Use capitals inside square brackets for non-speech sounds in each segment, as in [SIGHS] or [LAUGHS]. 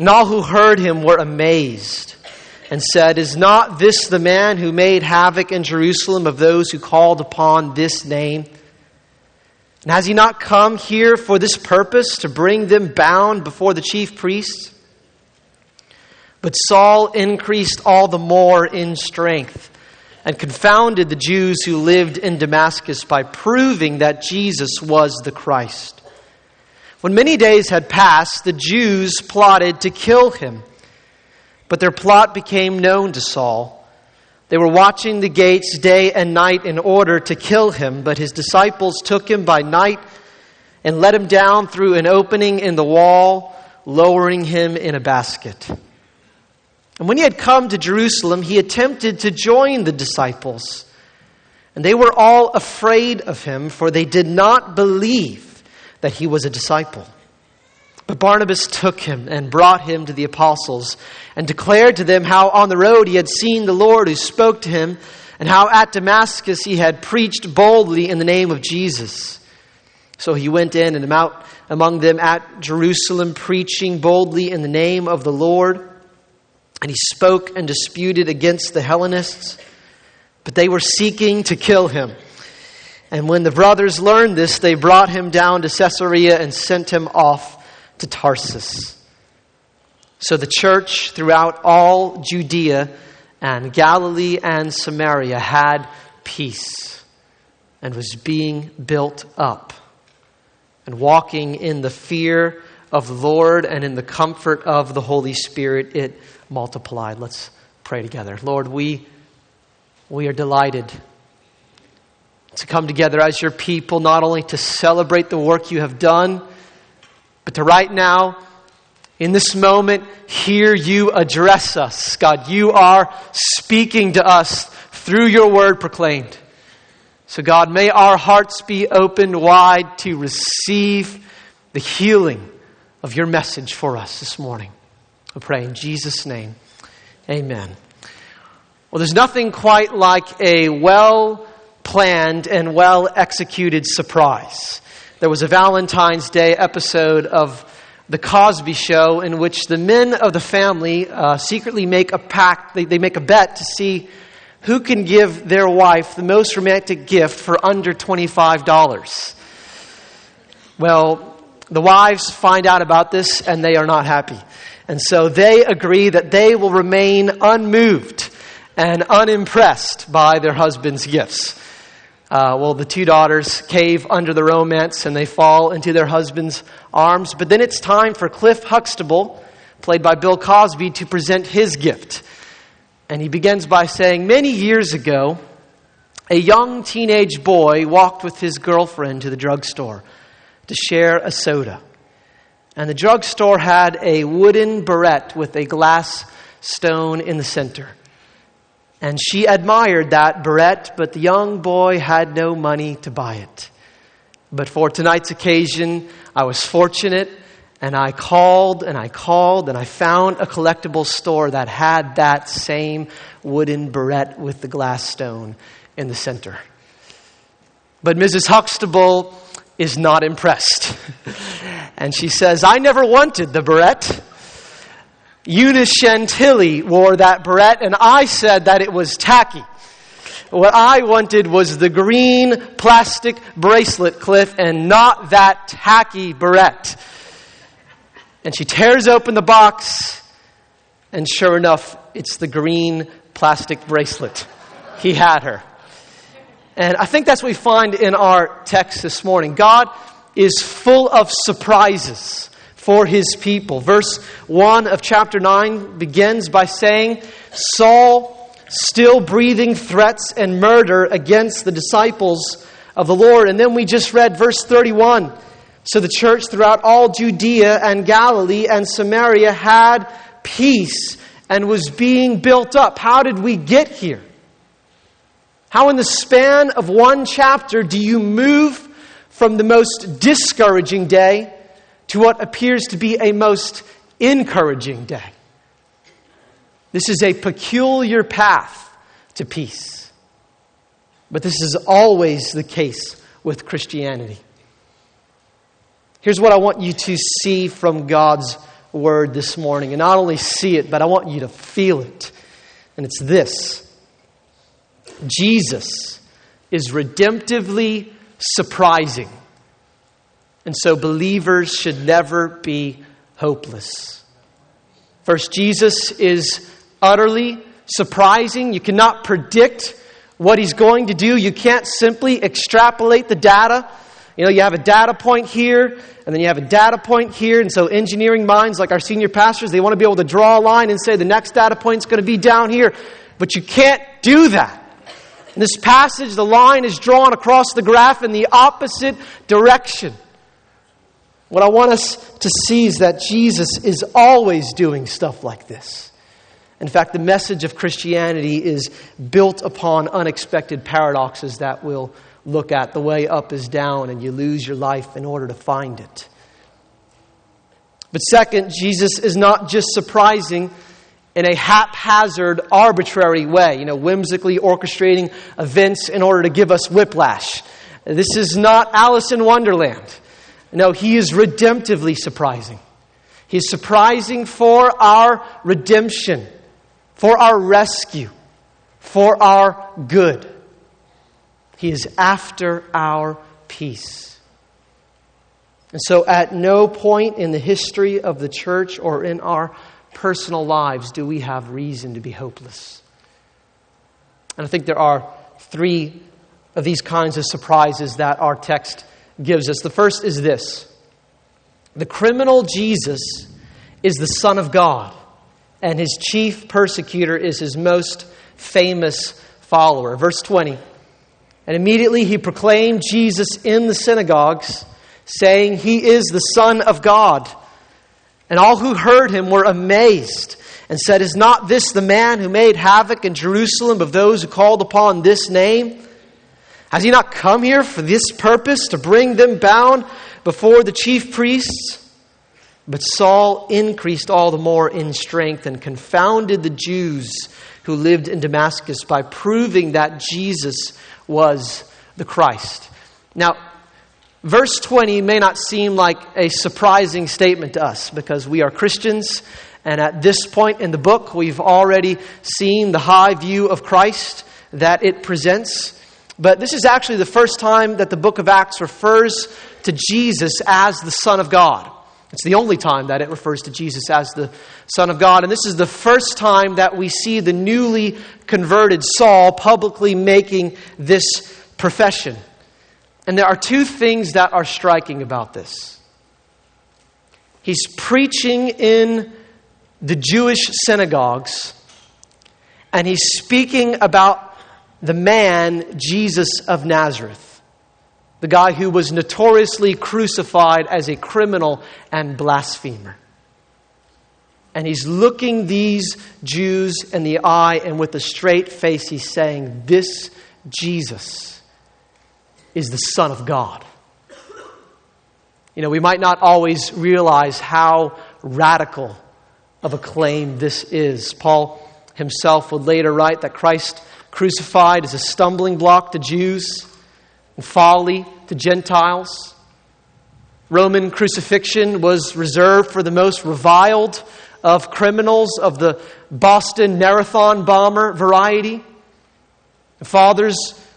And all who heard him were amazed and said, Is not this the man who made havoc in Jerusalem of those who called upon this name? And has he not come here for this purpose, to bring them bound before the chief priests? But Saul increased all the more in strength and confounded the Jews who lived in Damascus by proving that Jesus was the Christ. When many days had passed, the Jews plotted to kill him, but their plot became known to Saul. They were watching the gates day and night in order to kill him, but his disciples took him by night and let him down through an opening in the wall, lowering him in a basket. And when he had come to Jerusalem, he attempted to join the disciples. And they were all afraid of him, for they did not believe that he was a disciple. But Barnabas took him and brought him to the apostles and declared to them how on the road he had seen the Lord who spoke to him and how at Damascus he had preached boldly in the name of Jesus. So he went in and out among them at Jerusalem, preaching boldly in the name of the Lord. And he spoke and disputed against the Hellenists, but they were seeking to kill him. And when the brothers learned this, they brought him down to Caesarea and sent him off to Tarsus. So the church throughout all Judea and Galilee and Samaria had peace and was being built up and walking in the fear of the Lord and in the comfort of the Holy Spirit, it multiplied. Let's pray together. Lord, we, we are delighted to come together as your people, not only to celebrate the work you have done but to right now, in this moment, hear you address us. God, you are speaking to us through your word proclaimed. So, God, may our hearts be opened wide to receive the healing of your message for us this morning. I pray in Jesus' name. Amen. Well, there's nothing quite like a well planned and well executed surprise. There was a Valentine's Day episode of The Cosby Show in which the men of the family uh, secretly make a pact, they, they make a bet to see who can give their wife the most romantic gift for under $25. Well, the wives find out about this and they are not happy. And so they agree that they will remain unmoved and unimpressed by their husband's gifts. Uh, well, the two daughters cave under the romance and they fall into their husband's arms. But then it's time for Cliff Huxtable, played by Bill Cosby, to present his gift. And he begins by saying, Many years ago, a young teenage boy walked with his girlfriend to the drugstore to share a soda. And the drugstore had a wooden barrette with a glass stone in the center. And she admired that barrette, but the young boy had no money to buy it. But for tonight's occasion, I was fortunate and I called and I called and I found a collectible store that had that same wooden barrette with the glass stone in the center. But Mrs. Huxtable is not impressed. [LAUGHS] and she says, I never wanted the barrette. Eunice Chantilly wore that beret, and I said that it was tacky. What I wanted was the green plastic bracelet, Cliff, and not that tacky beret. And she tears open the box, and sure enough, it's the green plastic bracelet. He had her. And I think that's what we find in our text this morning. God is full of surprises for his people. Verse 1 of chapter 9 begins by saying, Saul still breathing threats and murder against the disciples of the Lord. And then we just read verse 31. So the church throughout all Judea and Galilee and Samaria had peace and was being built up. How did we get here? How, in the span of one chapter, do you move from the most discouraging day to what appears to be a most encouraging day. This is a peculiar path to peace. But this is always the case with Christianity. Here's what I want you to see from God's word this morning. And not only see it, but I want you to feel it. And it's this Jesus is redemptively surprising. And so believers should never be hopeless. First, Jesus is utterly surprising. You cannot predict what he's going to do. You can't simply extrapolate the data. You know, you have a data point here, and then you have a data point here. And so, engineering minds, like our senior pastors, they want to be able to draw a line and say the next data point is going to be down here. But you can't do that. In this passage, the line is drawn across the graph in the opposite direction. What I want us to see is that Jesus is always doing stuff like this. In fact, the message of Christianity is built upon unexpected paradoxes that we'll look at. The way up is down, and you lose your life in order to find it. But second, Jesus is not just surprising in a haphazard, arbitrary way, you know, whimsically orchestrating events in order to give us whiplash. This is not Alice in Wonderland. No, he is redemptively surprising. He's surprising for our redemption, for our rescue, for our good. He is after our peace. And so, at no point in the history of the church or in our personal lives do we have reason to be hopeless. And I think there are three of these kinds of surprises that our text gives us. The first is this the criminal Jesus is the Son of God, and his chief persecutor is his most famous follower. Verse 20. And immediately he proclaimed Jesus in the synagogues, saying, He is the Son of God. And all who heard him were amazed and said, Is not this the man who made havoc in Jerusalem of those who called upon this name? Has he not come here for this purpose, to bring them bound before the chief priests? But Saul increased all the more in strength and confounded the Jews who lived in Damascus by proving that Jesus was the Christ. Now, verse 20 may not seem like a surprising statement to us because we are Christians, and at this point in the book, we've already seen the high view of Christ that it presents. But this is actually the first time that the book of Acts refers to Jesus as the Son of God. It's the only time that it refers to Jesus as the Son of God. And this is the first time that we see the newly converted Saul publicly making this profession. And there are two things that are striking about this. He's preaching in the Jewish synagogues, and he's speaking about the man, Jesus of Nazareth, the guy who was notoriously crucified as a criminal and blasphemer. And he's looking these Jews in the eye, and with a straight face, he's saying, This Jesus is the Son of God. You know, we might not always realize how radical of a claim this is. Paul himself would later write that Christ crucified as a stumbling block to Jews and folly to Gentiles. Roman crucifixion was reserved for the most reviled of criminals of the Boston Marathon bomber variety. Fathers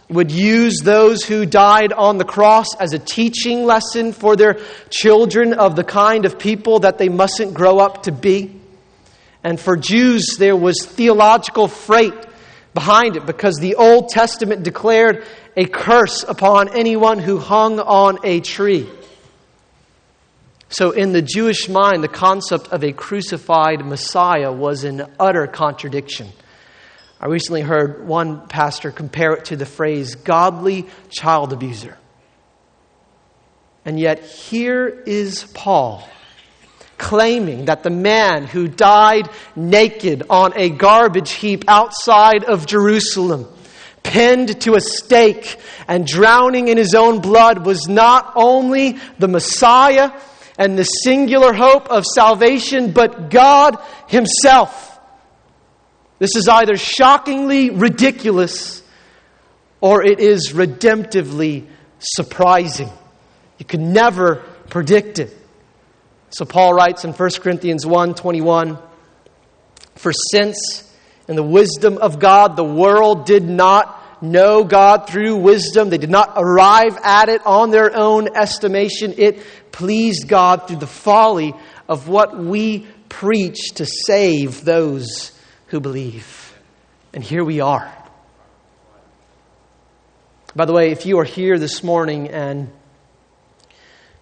would use those who died on the cross as a teaching lesson for their children of the kind of people that they mustn't grow up to be. And for Jews, there was theological freight behind it because the Old Testament declared a curse upon anyone who hung on a tree. So, in the Jewish mind, the concept of a crucified Messiah was an utter contradiction. I recently heard one pastor compare it to the phrase godly child abuser. And yet, here is Paul claiming that the man who died naked on a garbage heap outside of Jerusalem, pinned to a stake and drowning in his own blood, was not only the Messiah and the singular hope of salvation, but God Himself. This is either shockingly ridiculous or it is redemptively surprising. You can never predict it. So Paul writes in 1 Corinthians 1 21, For since in the wisdom of God the world did not know God through wisdom, they did not arrive at it on their own estimation, it pleased God through the folly of what we preach to save those who believe. And here we are. By the way, if you are here this morning and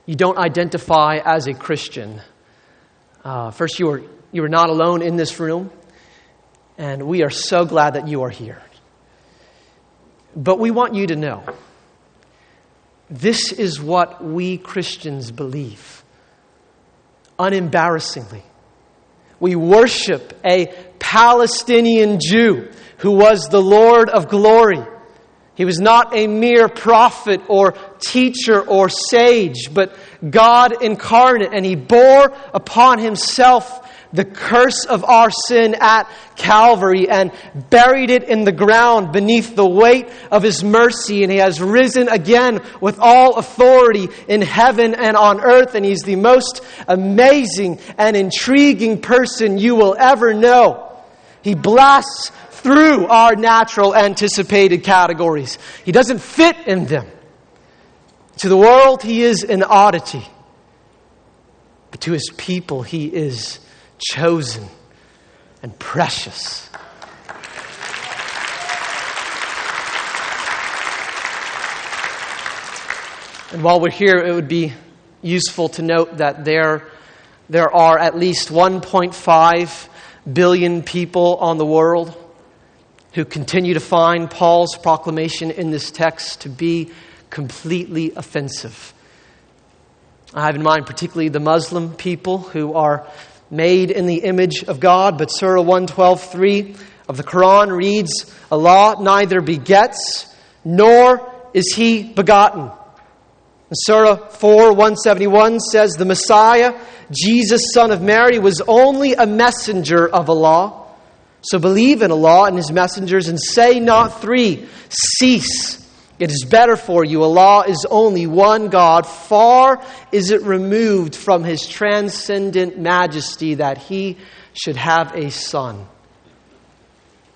you don't identify as a Christian, uh, first, you are, you are not alone in this room, and we are so glad that you are here. But we want you to know this is what we Christians believe, unembarrassingly. We worship a Palestinian Jew who was the Lord of glory he was not a mere prophet or teacher or sage, but God incarnate, and he bore upon himself the curse of our sin at Calvary and buried it in the ground beneath the weight of his mercy. And he has risen again with all authority in heaven and on earth. And he's the most amazing and intriguing person you will ever know. He blasts through our natural anticipated categories. He doesn't fit in them. To the world, he is an oddity. But to his people, he is chosen and precious. And while we're here, it would be useful to note that there, there are at least 1.5 billion people on the world who continue to find Paul's proclamation in this text to be completely offensive. I have in mind particularly the Muslim people who are made in the image of God, but Surah 112.3 of the Quran reads, Allah neither begets nor is he begotten. And Surah 4 171 says, The Messiah, Jesus, son of Mary, was only a messenger of Allah so believe in Allah and His messengers and say not three. Cease. It is better for you. Allah is only one God. Far is it removed from His transcendent majesty that He should have a son.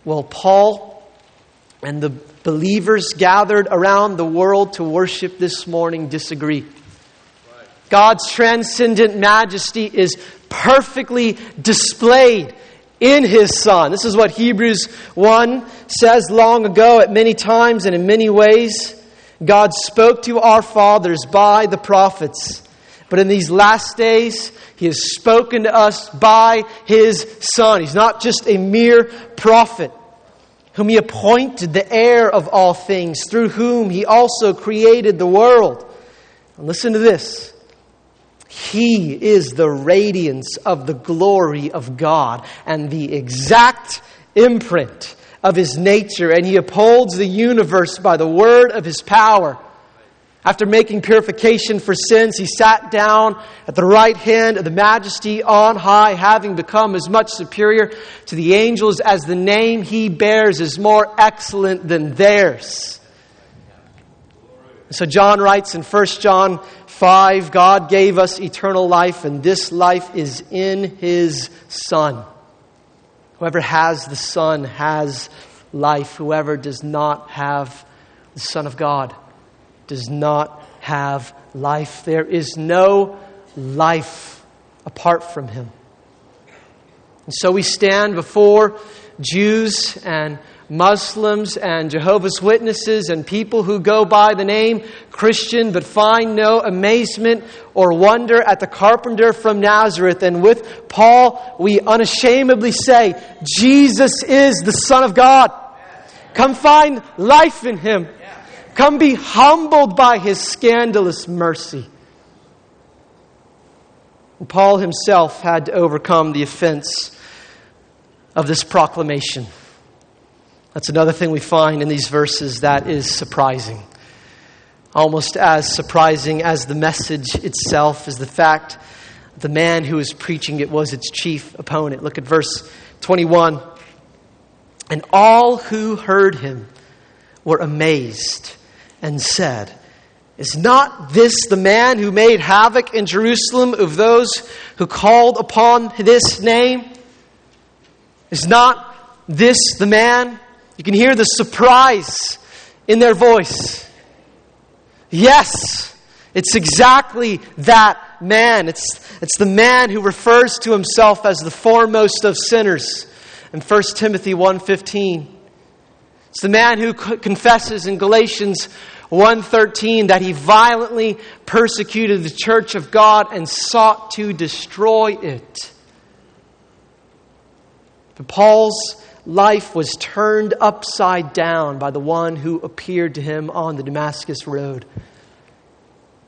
Well, Paul and the believers gathered around the world to worship this morning disagree. God's transcendent majesty is perfectly displayed in his Son. This is what Hebrews 1 says long ago at many times and in many ways. God spoke to our fathers by the prophets. But in these last days, He has spoken to us by His Son. He's not just a mere prophet, whom He appointed the heir of all things, through whom He also created the world. And listen to this he is the radiance of the glory of God and the exact imprint of His nature, and He upholds the universe by the word of His power. After making purification for sins, He sat down at the right hand of the majesty on high, having become as much superior to the angels as the name He bears is more excellent than theirs. So John writes in 1 John 5 God gave us eternal life, and this life is in His Son. Whoever has the Son has life. Whoever does not have the Son of God does not have life. There is no life apart from Him. And so we stand before Jews and Muslims and Jehovah's Witnesses and people who go by the name Christian but find no amazement or wonder at the carpenter from Nazareth. And with Paul, we unashamedly say, Jesus is the Son of God. Come find life in Him. Come be humbled by His scandalous mercy. And Paul himself had to overcome the offense of this proclamation. That's another thing we find in these verses that is surprising. Almost as surprising as the message itself is the fact the man who was preaching it was its chief opponent. Look at verse 21. And all who heard him were amazed and said, Is not this the man who made havoc in Jerusalem of those who called upon this name? Is not this the man? You can hear the surprise in their voice. Yes, it's exactly that man. It's, it's the man who refers to himself as the foremost of sinners in 1 Timothy 1.15. It's the man who confesses in Galatians 1:13 that he violently persecuted the church of God and sought to destroy it. But Paul's life was turned upside down by the one who appeared to him on the Damascus road.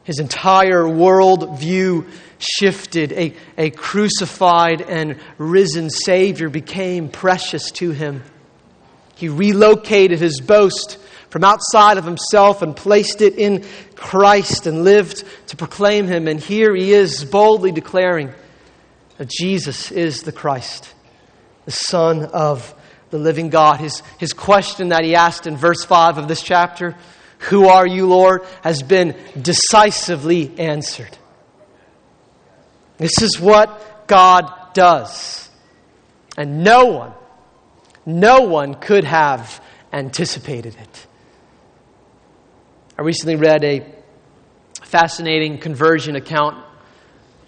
His entire world view shifted. A, a crucified and risen Savior became precious to him. He relocated his boast from outside of himself and placed it in Christ and lived to proclaim him. And here he is boldly declaring that Jesus is the Christ, the Son of the living God. His, his question that he asked in verse 5 of this chapter, Who are you, Lord? has been decisively answered. This is what God does. And no one, no one could have anticipated it. I recently read a fascinating conversion account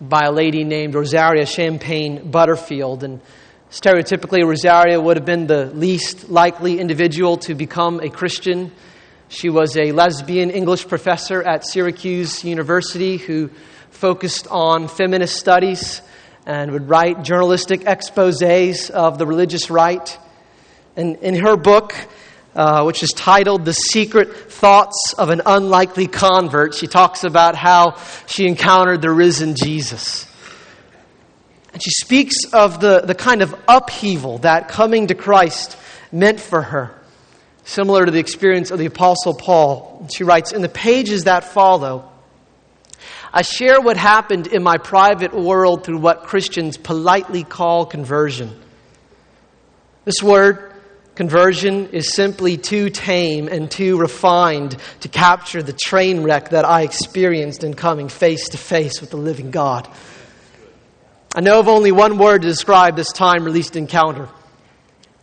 by a lady named Rosaria Champagne Butterfield. And stereotypically, Rosaria would have been the least likely individual to become a Christian. She was a lesbian English professor at Syracuse University who focused on feminist studies and would write journalistic exposes of the religious right. And in her book, uh, which is titled The Secret Thoughts of an Unlikely Convert. She talks about how she encountered the risen Jesus. And she speaks of the, the kind of upheaval that coming to Christ meant for her, similar to the experience of the Apostle Paul. She writes In the pages that follow, I share what happened in my private world through what Christians politely call conversion. This word, Conversion is simply too tame and too refined to capture the train wreck that I experienced in coming face to face with the living God. I know of only one word to describe this time released encounter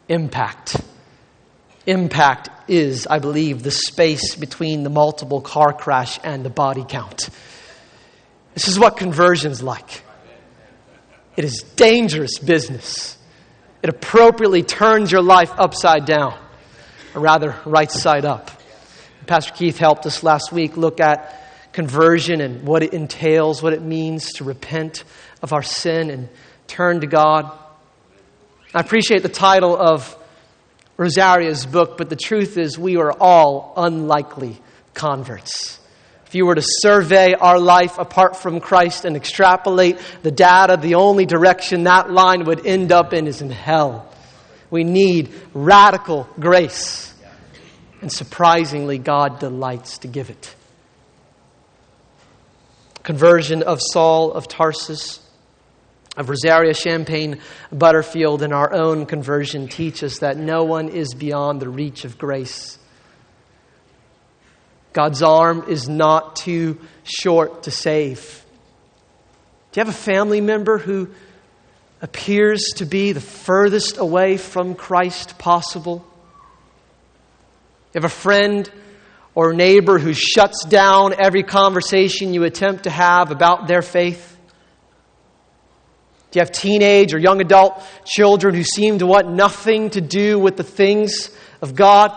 impact. Impact is, I believe, the space between the multiple car crash and the body count. This is what conversion's like. It is dangerous business. It appropriately turns your life upside down, or rather, right side up. Pastor Keith helped us last week look at conversion and what it entails, what it means to repent of our sin and turn to God. I appreciate the title of Rosaria's book, but the truth is, we are all unlikely converts. If you were to survey our life apart from Christ and extrapolate the data, the only direction that line would end up in is in hell. We need radical grace. And surprisingly, God delights to give it. Conversion of Saul of Tarsus, of Rosaria Champagne Butterfield, and our own conversion teach us that no one is beyond the reach of grace. God's arm is not too short to save. Do you have a family member who appears to be the furthest away from Christ possible? You have a friend or neighbor who shuts down every conversation you attempt to have about their faith? Do you have teenage or young adult children who seem to want nothing to do with the things of God?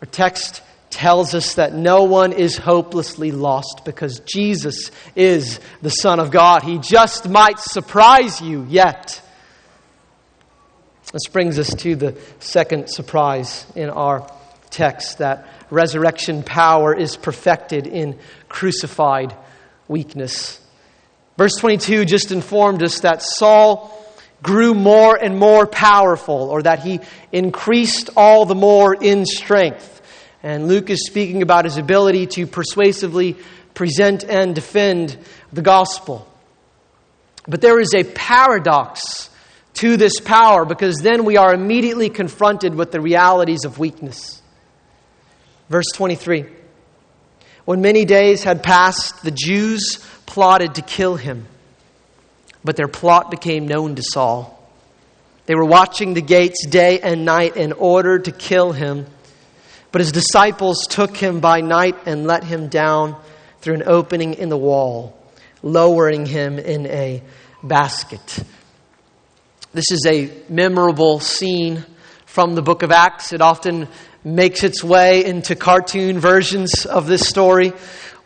Our text tells us that no one is hopelessly lost because Jesus is the Son of God. He just might surprise you yet. This brings us to the second surprise in our text that resurrection power is perfected in crucified weakness. Verse 22 just informed us that Saul grew more and more powerful, or that he increased all the more in strength. And Luke is speaking about his ability to persuasively present and defend the gospel. But there is a paradox to this power because then we are immediately confronted with the realities of weakness. Verse 23 When many days had passed, the Jews plotted to kill him, but their plot became known to Saul. They were watching the gates day and night in order to kill him. But his disciples took him by night and let him down through an opening in the wall, lowering him in a basket. This is a memorable scene from the book of Acts. It often makes its way into cartoon versions of this story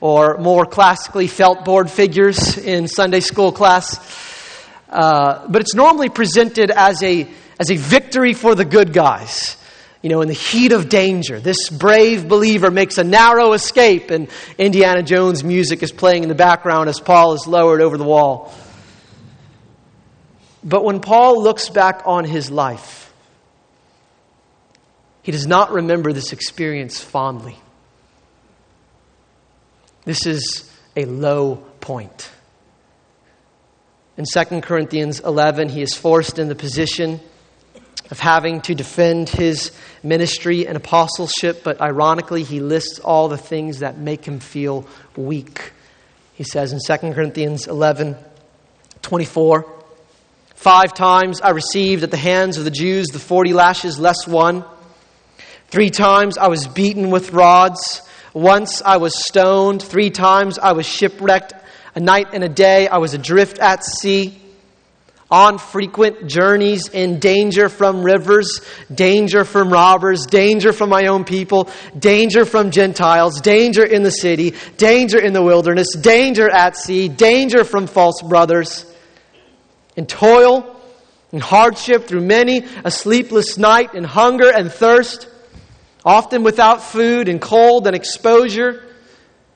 or more classically felt board figures in Sunday school class. Uh, but it's normally presented as a, as a victory for the good guys. You know, in the heat of danger, this brave believer makes a narrow escape, and Indiana Jones music is playing in the background as Paul is lowered over the wall. But when Paul looks back on his life, he does not remember this experience fondly. This is a low point. In 2 Corinthians 11, he is forced in the position of having to defend his ministry and apostleship, but ironically, he lists all the things that make him feel weak. He says in 2 Corinthians 11 24, Five times I received at the hands of the Jews the 40 lashes less one. Three times I was beaten with rods. Once I was stoned. Three times I was shipwrecked. A night and a day I was adrift at sea. On frequent journeys, in danger from rivers, danger from robbers, danger from my own people, danger from Gentiles, danger in the city, danger in the wilderness, danger at sea, danger from false brothers. In toil and hardship through many a sleepless night, in hunger and thirst often without food and cold and exposure.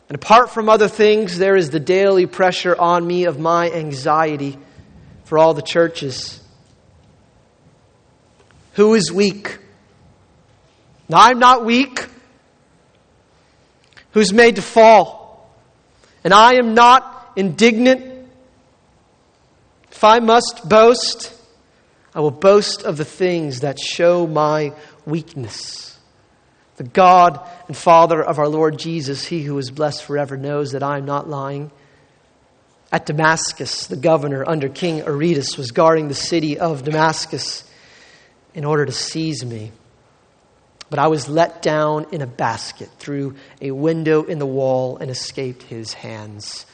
And apart from other things, there is the daily pressure on me of my anxiety for all the churches. Who is weak? Now, I'm not weak. Who's made to fall? And I am not indignant. If I must boast, I will boast of the things that show my weakness. The God and Father of our Lord Jesus, he who is blessed forever, knows that I am not lying. At Damascus, the governor under King Aretas was guarding the city of Damascus in order to seize me. But I was let down in a basket through a window in the wall and escaped his hands.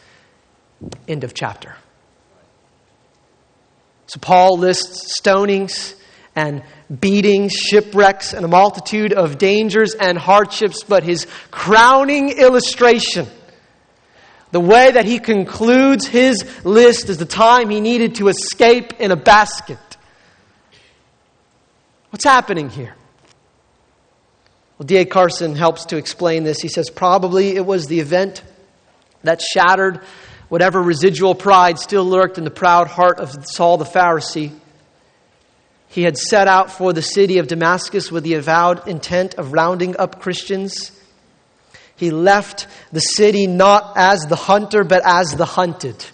End of chapter. So Paul lists stonings and beatings, shipwrecks, and a multitude of dangers and hardships, but his crowning illustration, the way that he concludes his list, is the time he needed to escape in a basket. What's happening here? Well, D.A. Carson helps to explain this. He says probably it was the event that shattered whatever residual pride still lurked in the proud heart of Saul the Pharisee he had set out for the city of Damascus with the avowed intent of rounding up Christians. He left the city not as the hunter, but as the hunted.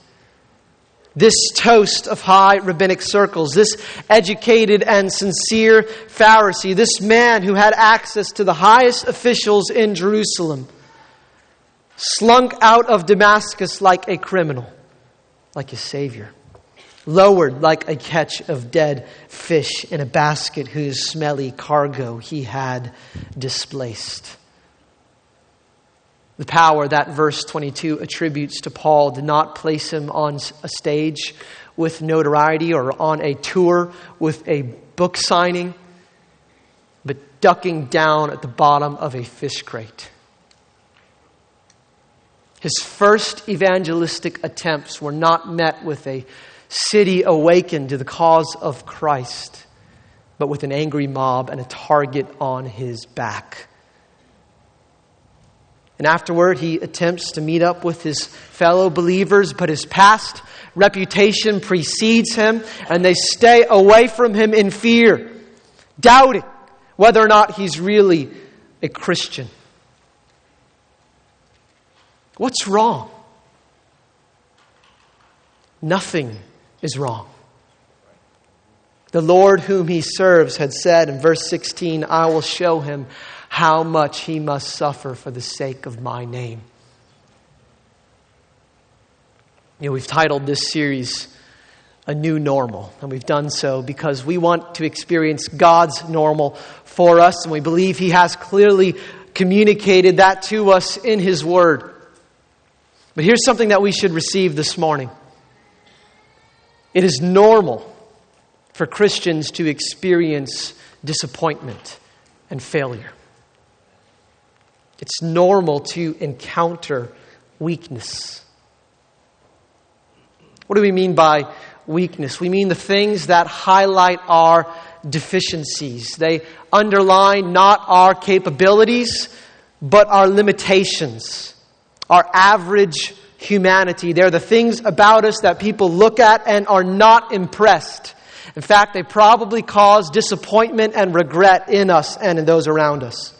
This toast of high rabbinic circles, this educated and sincere Pharisee, this man who had access to the highest officials in Jerusalem, slunk out of Damascus like a criminal, like a savior lowered like a catch of dead fish in a basket whose smelly cargo he had displaced. The power that verse 22 attributes to Paul did not place him on a stage with notoriety or on a tour with a book signing, but ducking down at the bottom of a fish crate. His first evangelistic attempts were not met with a city awakened to the cause of Christ, but with an angry mob and a target on his back. And afterward, he attempts to meet up with his fellow believers, but his past reputation precedes him, and they stay away from him in fear, doubting whether or not he's really a Christian. What's wrong? Nothing is wrong. The Lord whom he serves had said in verse 16, I will show him how much he must suffer for the sake of my name. You know, we've titled this series A New Normal, and we've done so because we want to experience God's normal for us, and we believe he has clearly communicated that to us in his word. But here's something that we should receive this morning it is normal for Christians to experience disappointment and failure. It's normal to encounter weakness. What do we mean by weakness? We mean the things that highlight our deficiencies. They underline not our capabilities, but our limitations, our average humanity. They're the things about us that people look at and are not impressed. In fact, they probably cause disappointment and regret in us and in those around us.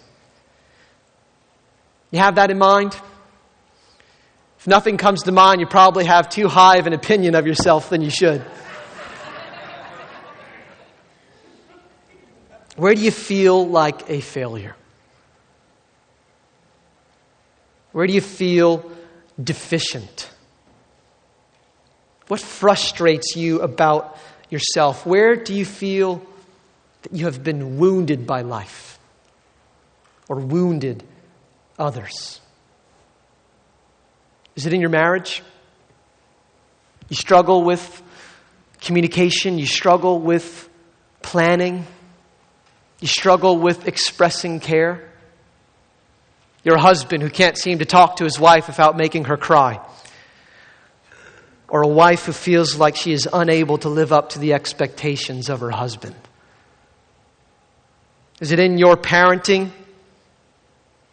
You have that in mind? If nothing comes to mind, you probably have too high of an opinion of yourself than you should. Where do you feel like a failure? Where do you feel deficient? What frustrates you about yourself? Where do you feel that you have been wounded by life or wounded others? Is it in your marriage? You struggle with communication, you struggle with planning, you struggle with expressing care. You're husband who can't seem to talk to his wife without making her cry. Or a wife who feels like she is unable to live up to the expectations of her husband. Is it in your parenting?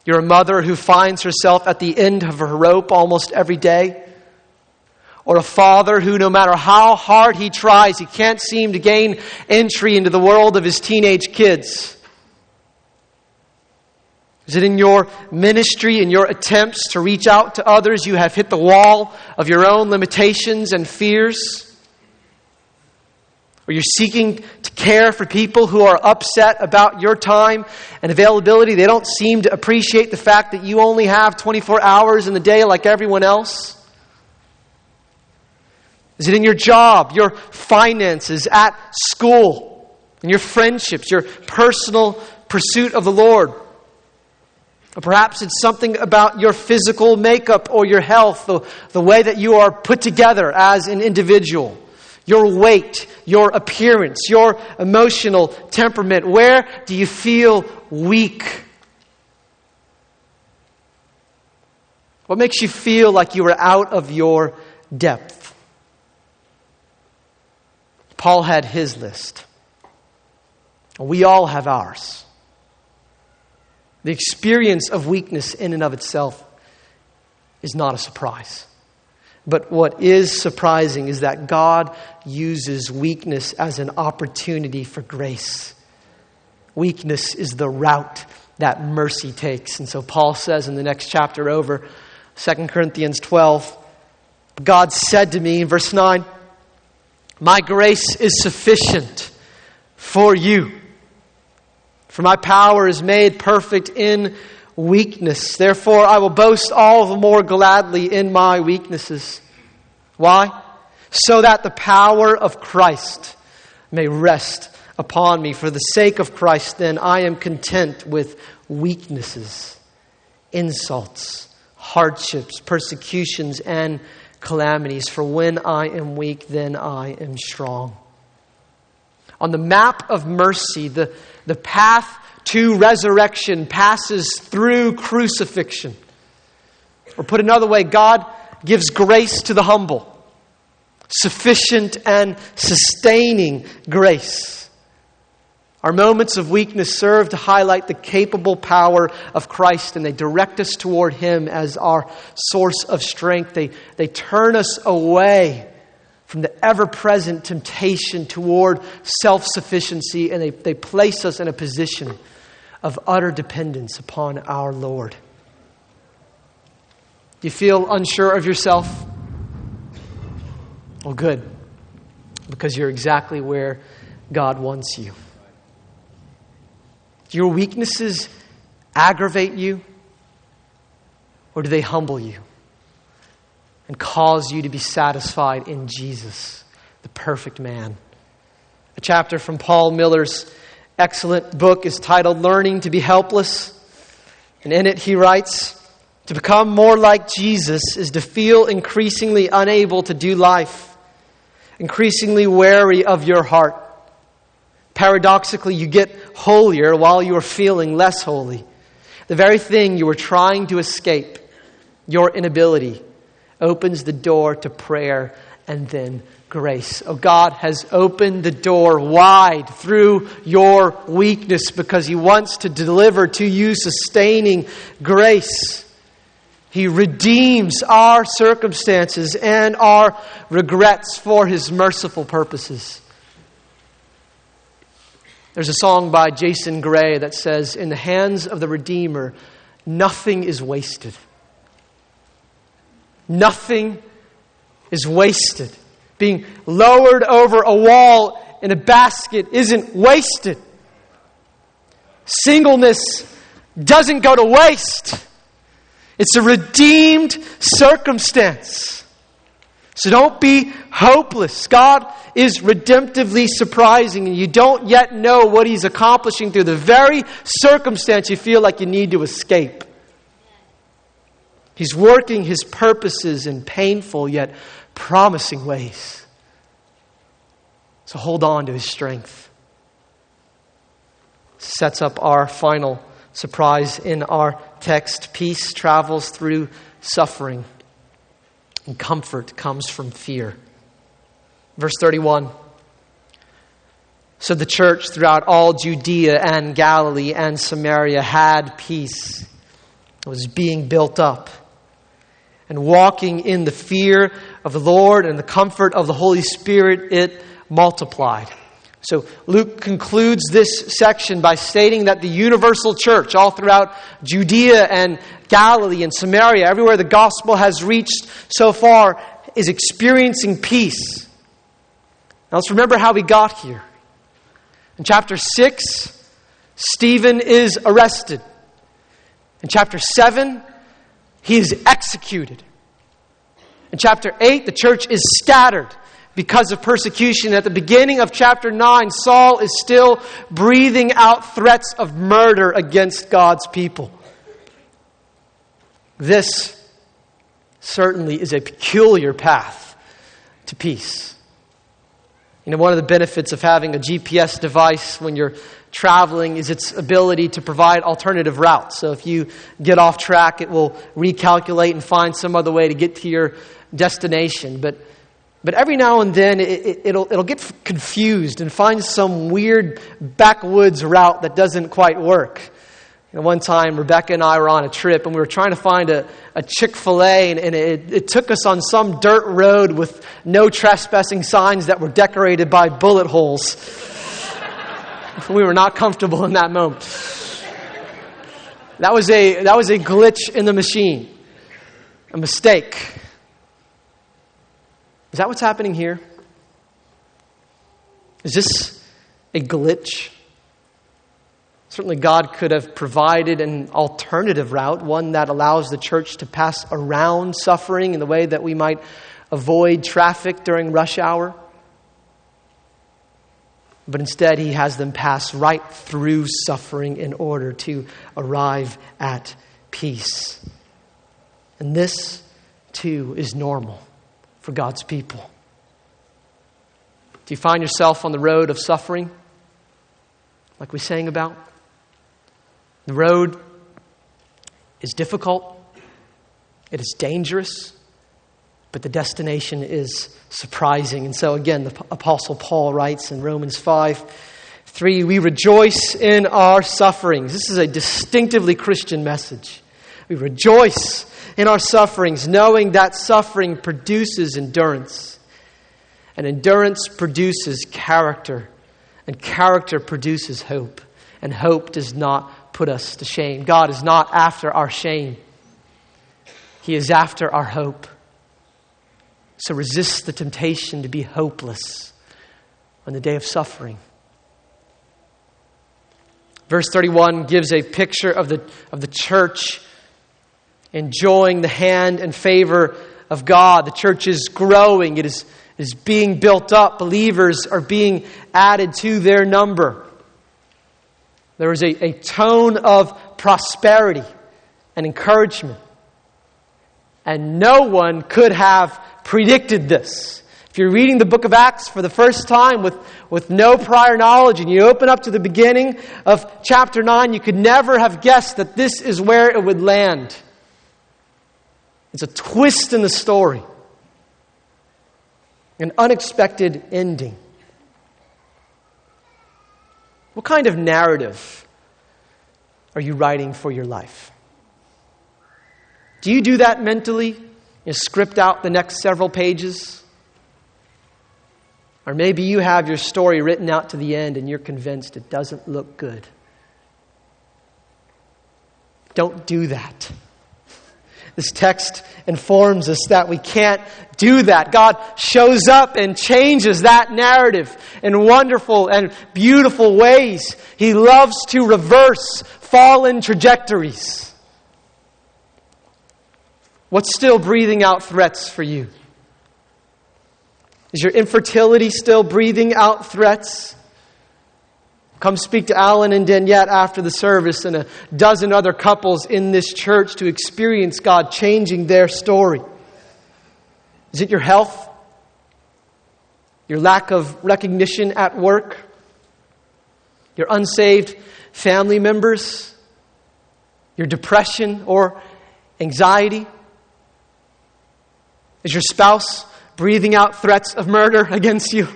You're a mother who finds herself at the end of her rope almost every day. Or a father who, no matter how hard he tries, he can't seem to gain entry into the world of his teenage kids. Is it in your ministry, in your attempts to reach out to others, you have hit the wall of your own limitations and fears? or you're seeking to care for people who are upset about your time and availability. They don't seem to appreciate the fact that you only have 24 hours in the day like everyone else. Is it in your job, your finances, at school, in your friendships, your personal pursuit of the Lord? Perhaps it's something about your physical makeup or your health, the, the way that you are put together as an individual your weight, your appearance, your emotional temperament? Where do you feel weak? What makes you feel like you are out of your depth? Paul had his list. We all have ours. The experience of weakness in and of itself is not a surprise. But what is surprising is that God uses weakness as an opportunity for grace. Weakness is the route that mercy takes. And so Paul says in the next chapter over, 2 Corinthians 12, God said to me in verse 9, My grace is sufficient for you, for my power is made perfect in weakness. Therefore, I will boast all the more gladly in my weaknesses. Why? So that the power of Christ may rest upon me. For the sake of Christ, then, I am content with weaknesses, insults, hardships, persecutions, and calamities. For when I am weak, then I am strong. On the map of mercy, the, the path to resurrection passes through crucifixion. Or put another way, God gives grace to the humble, sufficient and sustaining grace. Our moments of weakness serve to highlight the capable power of Christ, and they direct us toward Him as our source of strength. They, they turn us away from the ever present temptation toward self sufficiency, and they, they place us in a position of utter dependence upon our Lord. You feel unsure of yourself? Well, good, because you're exactly where God wants you. Do your weaknesses aggravate you, or do they humble you? And cause you to be satisfied in Jesus, the perfect man. A chapter from Paul Miller's excellent book is titled Learning to be Helpless. And in it, he writes To become more like Jesus is to feel increasingly unable to do life, increasingly wary of your heart. Paradoxically, you get holier while you are feeling less holy. The very thing you were trying to escape, your inability, opens the door to prayer and then grace. Oh, God has opened the door wide through your weakness because He wants to deliver to you sustaining grace. He redeems our circumstances and our regrets for His merciful purposes. There's a song by Jason Gray that says, In the hands of the Redeemer, nothing is wasted. Nothing is wasted. Being lowered over a wall in a basket isn't wasted. Singleness doesn't go to waste. It's a redeemed circumstance. So don't be hopeless. God is redemptively surprising, and you don't yet know what He's accomplishing through the very circumstance you feel like you need to escape. He's working His purposes in painful yet promising ways. So hold on to his strength. Sets up our final surprise in our text. Peace travels through suffering, and comfort comes from fear. Verse 31. So the church throughout all Judea and Galilee and Samaria had peace. It was being built up and walking in the fear of the Lord and the comfort of the Holy Spirit, it multiplied. So Luke concludes this section by stating that the universal church, all throughout Judea and Galilee and Samaria, everywhere the gospel has reached so far, is experiencing peace. Now let's remember how we got here. In chapter 6, Stephen is arrested. In chapter 7, he is executed. In chapter 8, the church is scattered because of persecution. At the beginning of chapter 9, Saul is still breathing out threats of murder against God's people. This certainly is a peculiar path to peace. You know, one of the benefits of having a GPS device when you're traveling is its ability to provide alternative routes. So if you get off track, it will recalculate and find some other way to get to your destination. But, but every now and then it, will it, it'll get confused and find some weird backwoods route that doesn't quite work. One time, Rebecca and I were on a trip and we were trying to find a, a Chick fil A, and, and it, it took us on some dirt road with no trespassing signs that were decorated by bullet holes. [LAUGHS] we were not comfortable in that moment. That was a, that was a glitch in the machine, a mistake. Is that what's happening here? Is this a glitch? Certainly, God could have provided an alternative route, one that allows the church to pass around suffering in the way that we might avoid traffic during rush hour. But instead, He has them pass right through suffering in order to arrive at peace. And this, too, is normal for God's people. Do you find yourself on the road of suffering, like we sang about? The road is difficult, it is dangerous, but the destination is surprising. And so, again, the Apostle Paul writes in Romans 5 3 We rejoice in our sufferings. This is a distinctively Christian message. We rejoice in our sufferings, knowing that suffering produces endurance. And endurance produces character. And character produces hope. And hope does not put us to shame. God is not after our shame, He is after our hope. So resist the temptation to be hopeless on the day of suffering. Verse 31 gives a picture of the, of the church enjoying the hand and favor of God. The church is growing, it is, it is being built up. Believers are being added to their number. There is a, a tone of prosperity and encouragement. And no one could have predicted this. If you're reading the book of Acts for the first time with, with no prior knowledge and you open up to the beginning of chapter 9, you could never have guessed that this is where it would land. It's a twist in the story, an unexpected ending. What kind of narrative are you writing for your life? Do you do that mentally? You script out the next several pages? Or maybe you have your story written out to the end and you're convinced it doesn't look good. Don't do that. This text informs us that we can't do that. God shows up and changes that narrative in wonderful and beautiful ways. He loves to reverse fallen trajectories. What's still breathing out threats for you? Is your infertility still breathing out threats? Come speak to Alan and Daniette after the service and a dozen other couples in this church to experience God changing their story. Is it your health? Your lack of recognition at work? Your unsaved family members? Your depression or anxiety? Is your spouse breathing out threats of murder [LAUGHS] against you?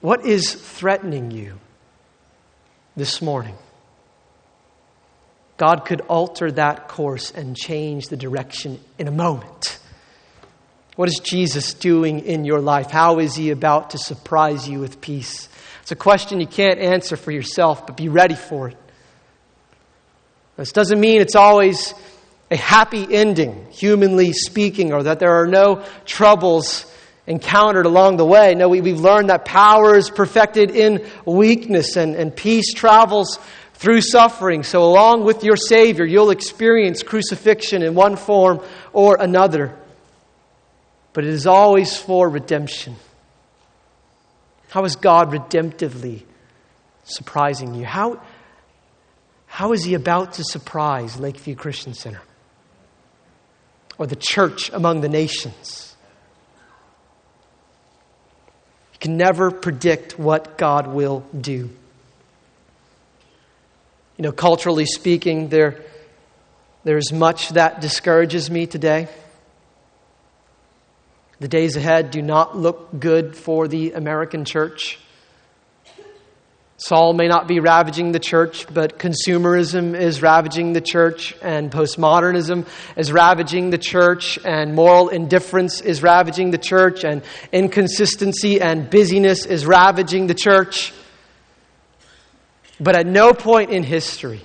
What is threatening you this morning? God could alter that course and change the direction in a moment. What is Jesus doing in your life? How is he about to surprise you with peace? It's a question you can't answer for yourself, but be ready for it. This doesn't mean it's always a happy ending, humanly speaking, or that there are no troubles encountered along the way. No, we, have learned that power is perfected in weakness and, and peace travels through suffering. So, along with your Savior, you'll experience crucifixion in one form or another. But it is always for redemption. How is God redemptively surprising you? How, how is He about to surprise Lakeview Christian Center? Or the church among the nations. You can never predict what God will do. You know, culturally speaking, there, there's much that discourages me today. The days ahead do not look good for the American church. Saul may not be ravaging the church, but consumerism is ravaging the church, and postmodernism is ravaging the church, and moral indifference is ravaging the church, and inconsistency and busyness is ravaging the church. But at no point in history,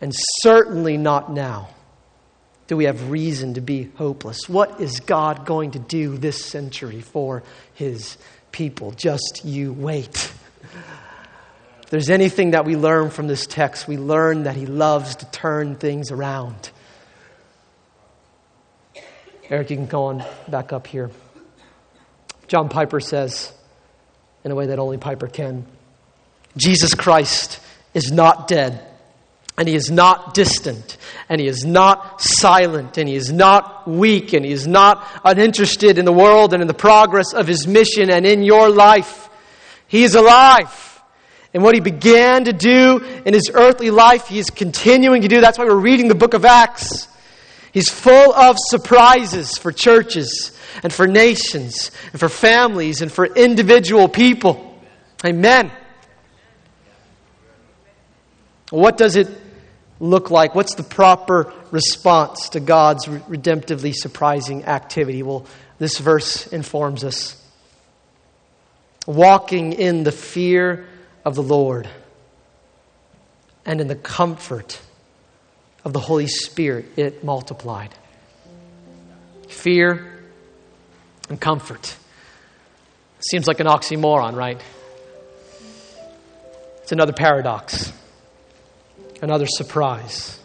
and certainly not now, do we have reason to be hopeless. What is God going to do this century for his people? Just you wait [LAUGHS] there's anything that we learn from this text, we learn that he loves to turn things around. Eric, you can go on back up here. John Piper says, in a way that only Piper can Jesus Christ is not dead, and he is not distant, and he is not silent, and he is not weak, and he is not uninterested in the world and in the progress of his mission and in your life. He is alive and what he began to do in his earthly life, he is continuing to do. That's why we're reading the book of Acts. He's full of surprises for churches and for nations and for families and for individual people. Amen. What does it look like? What's the proper response to God's redemptively surprising activity? Well, this verse informs us. Walking in the fear of the Lord and in the comfort of the Holy Spirit, it multiplied. Fear and comfort. Seems like an oxymoron, right? It's another paradox, another surprise.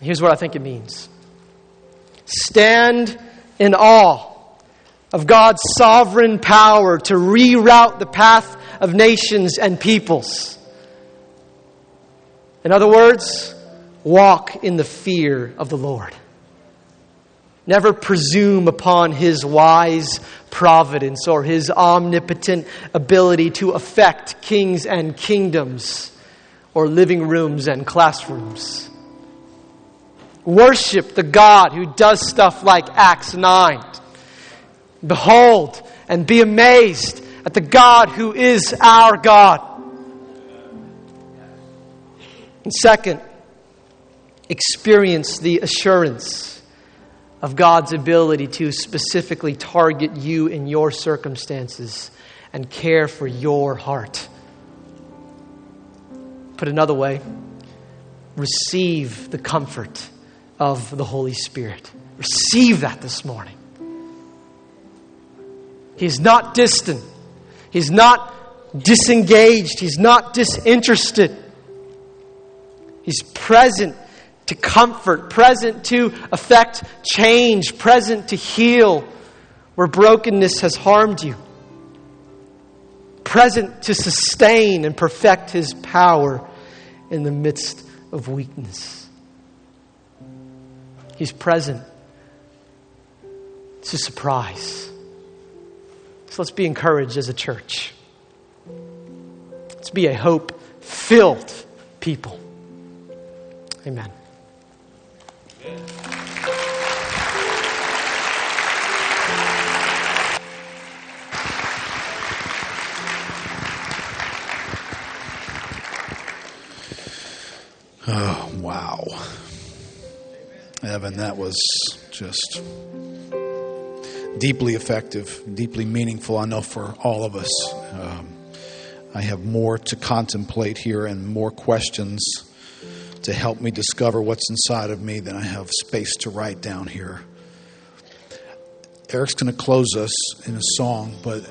Here's what I think it means stand in awe of God's sovereign power to reroute the path of nations and peoples. In other words, walk in the fear of the Lord. Never presume upon his wise providence or his omnipotent ability to affect kings and kingdoms or living rooms and classrooms. Worship the God who does stuff like Acts 9. Behold and be amazed at the God who is our God. And second, experience the assurance of God's ability to specifically target you in your circumstances and care for your heart. Put another way, receive the comfort of the Holy Spirit. Receive that this morning. He's not distant. He's not disengaged. He's not disinterested. He's present to comfort, present to affect change, present to heal where brokenness has harmed you, present to sustain and perfect His power in the midst of weakness. He's present to surprise. So let's be encouraged as a church. Let's be a hope filled people. Amen. Oh, wow. Evan, that was just deeply effective, deeply meaningful, I know, for all of us. Um, I have more to contemplate here and more questions to help me discover what's inside of me than I have space to write down here. Eric's going to close us in a song, but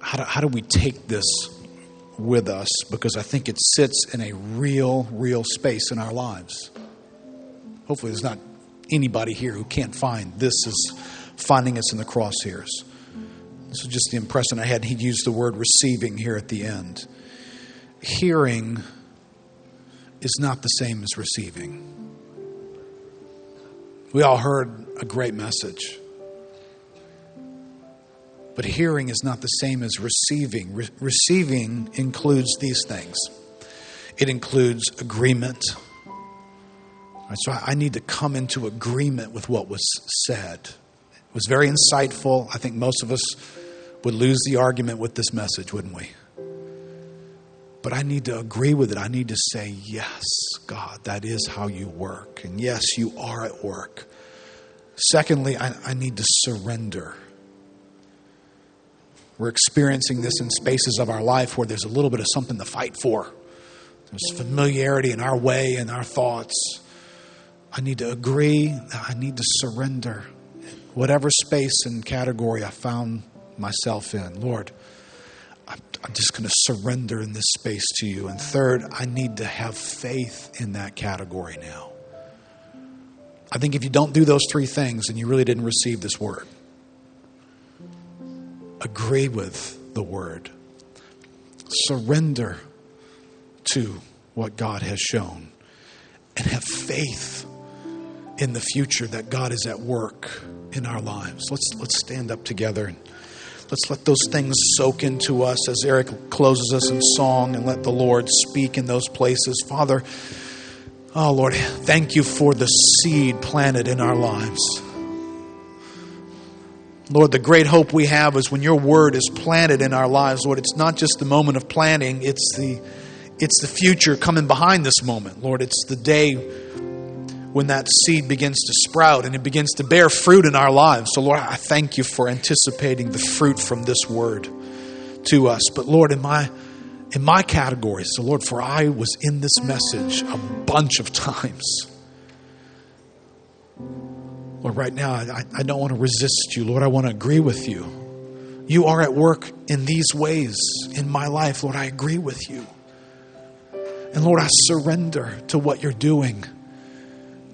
how do, how do we take this with us because I think it sits in a real, real space in our lives. Hopefully, there's not anybody here who can't find this is finding us in the crosshairs. This is just the impression I had. He used the word receiving here at the end. Hearing is not the same as receiving. We all heard a great message. But hearing is not the same as receiving. Re- receiving includes these things it includes agreement. Right, so I, I need to come into agreement with what was said. It was very insightful. I think most of us would lose the argument with this message, wouldn't we? But I need to agree with it. I need to say, Yes, God, that is how you work. And yes, you are at work. Secondly, I, I need to surrender. We're experiencing this in spaces of our life where there's a little bit of something to fight for. There's familiarity in our way and our thoughts. I need to agree. I need to surrender. Whatever space and category I found myself in, Lord, I'm, just going to surrender in this space to you. And third, I need to have faith in that category now. I think if you don't do those three things, then you really didn't receive this word agree with the word, surrender to what God has shown, and have faith in the future that God is at work in our lives. Let's, let's stand up together and let's let those things soak into us as Eric closes us in song and let the Lord speak in those places. Father, oh Lord, thank you for the seed planted in our lives. Lord, the great hope we have is when your word is planted in our lives, Lord, it's not just the moment of planting, it's the it's the future coming behind this moment. Lord, it's the day when that seed begins to sprout and it begins to bear fruit in our lives. So Lord, I thank you for anticipating the fruit from this word to us. But Lord, in my in my categories, so Lord, for I was in this message a bunch of times. Lord, right now, I, I don't want to resist you. Lord, I want to agree with you. You are at work in these ways in my life. Lord, I agree with you. And Lord, I surrender to what you're doing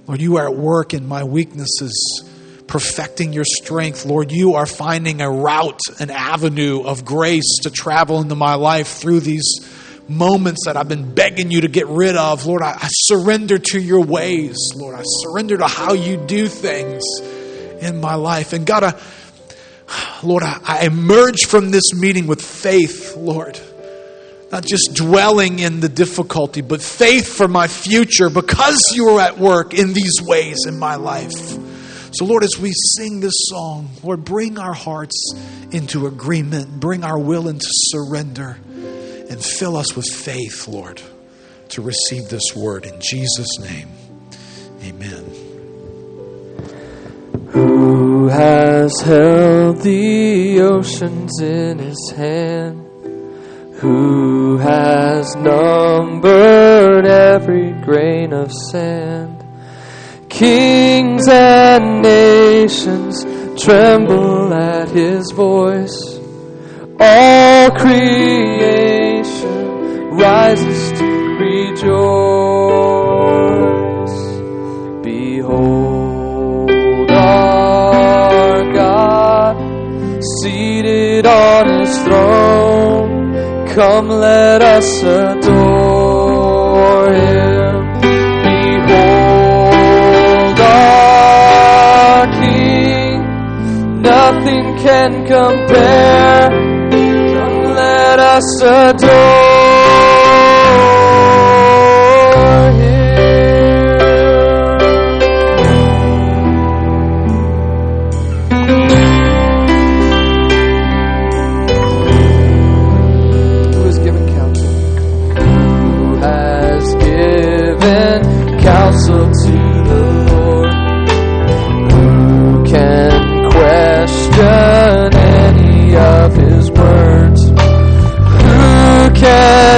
Lord, you are at work in my weaknesses, perfecting your strength. Lord, you are finding a route, an avenue of grace to travel into my life through these moments that I've been begging you to get rid of. Lord, I, I surrender to your ways. Lord, I surrender to how you do things in my life. And God, I, [SIGHS] Lord, I, I emerge from this meeting with faith, Lord. Not just dwelling in the difficulty, but faith for my future because you are at work in these ways in my life. So, Lord, as we sing this song, Lord, bring our hearts into agreement, bring our will into surrender, and fill us with faith, Lord, to receive this word. In Jesus' name, amen. Who has held the oceans in his hand? Who has numbered every grain of sand? Kings and nations tremble at his voice. All creation rises to rejoice. Behold our God seated on his throne. Come, let us adore him. Behold our King, nothing can compare. Come, let us adore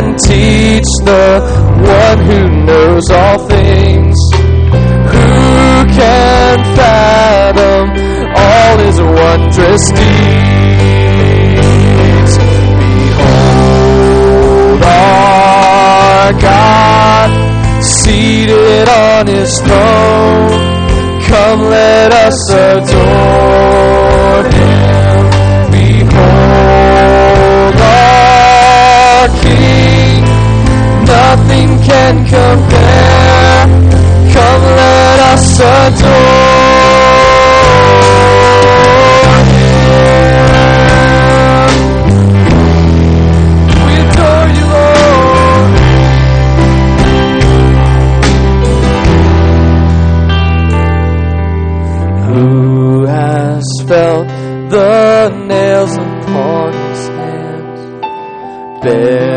can teach the one who knows all things? Who can fathom all his wondrous deeds? Behold our God seated on his throne. Come, let us adore him. Nothing can compare. Come, let us adore him. We adore you, Lord. Who has felt the nails upon his hands, the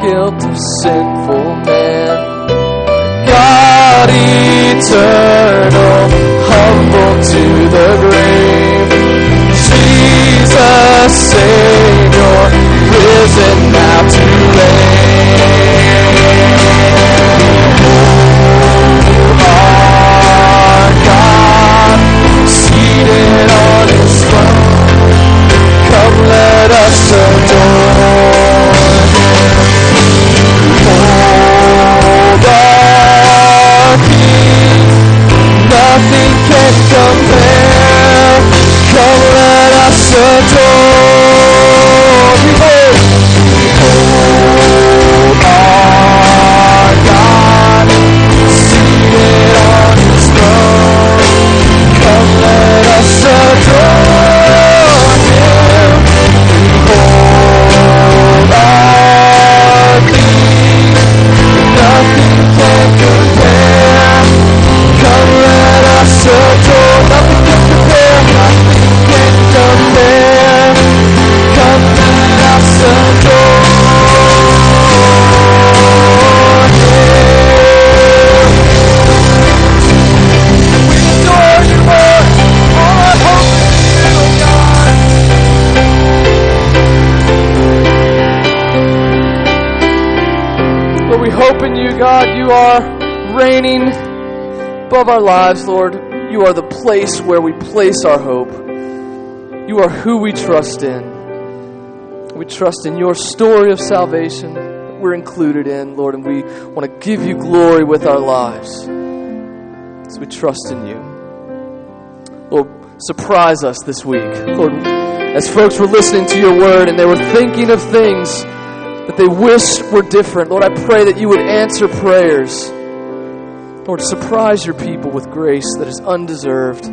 guilt of sinful man? God eternal, humble to the grave. Jesus, God. You are reigning above our lives, Lord. You are the place where we place our hope. You are who we trust in. We trust in your story of salvation. We're we're included in, Lord, and we want to give you glory with our lives. So we trust in you. Lord, surprise us this week. Lord, as folks were listening to your word and they were thinking of things that they wish were different, Lord, I pray that you would answer prayers. Lord, surprise your people with grace that is undeserved.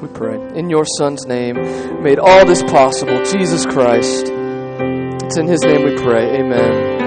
We pray. In your Son's name, made all this possible, Jesus Christ. It's in his name we pray. Amen.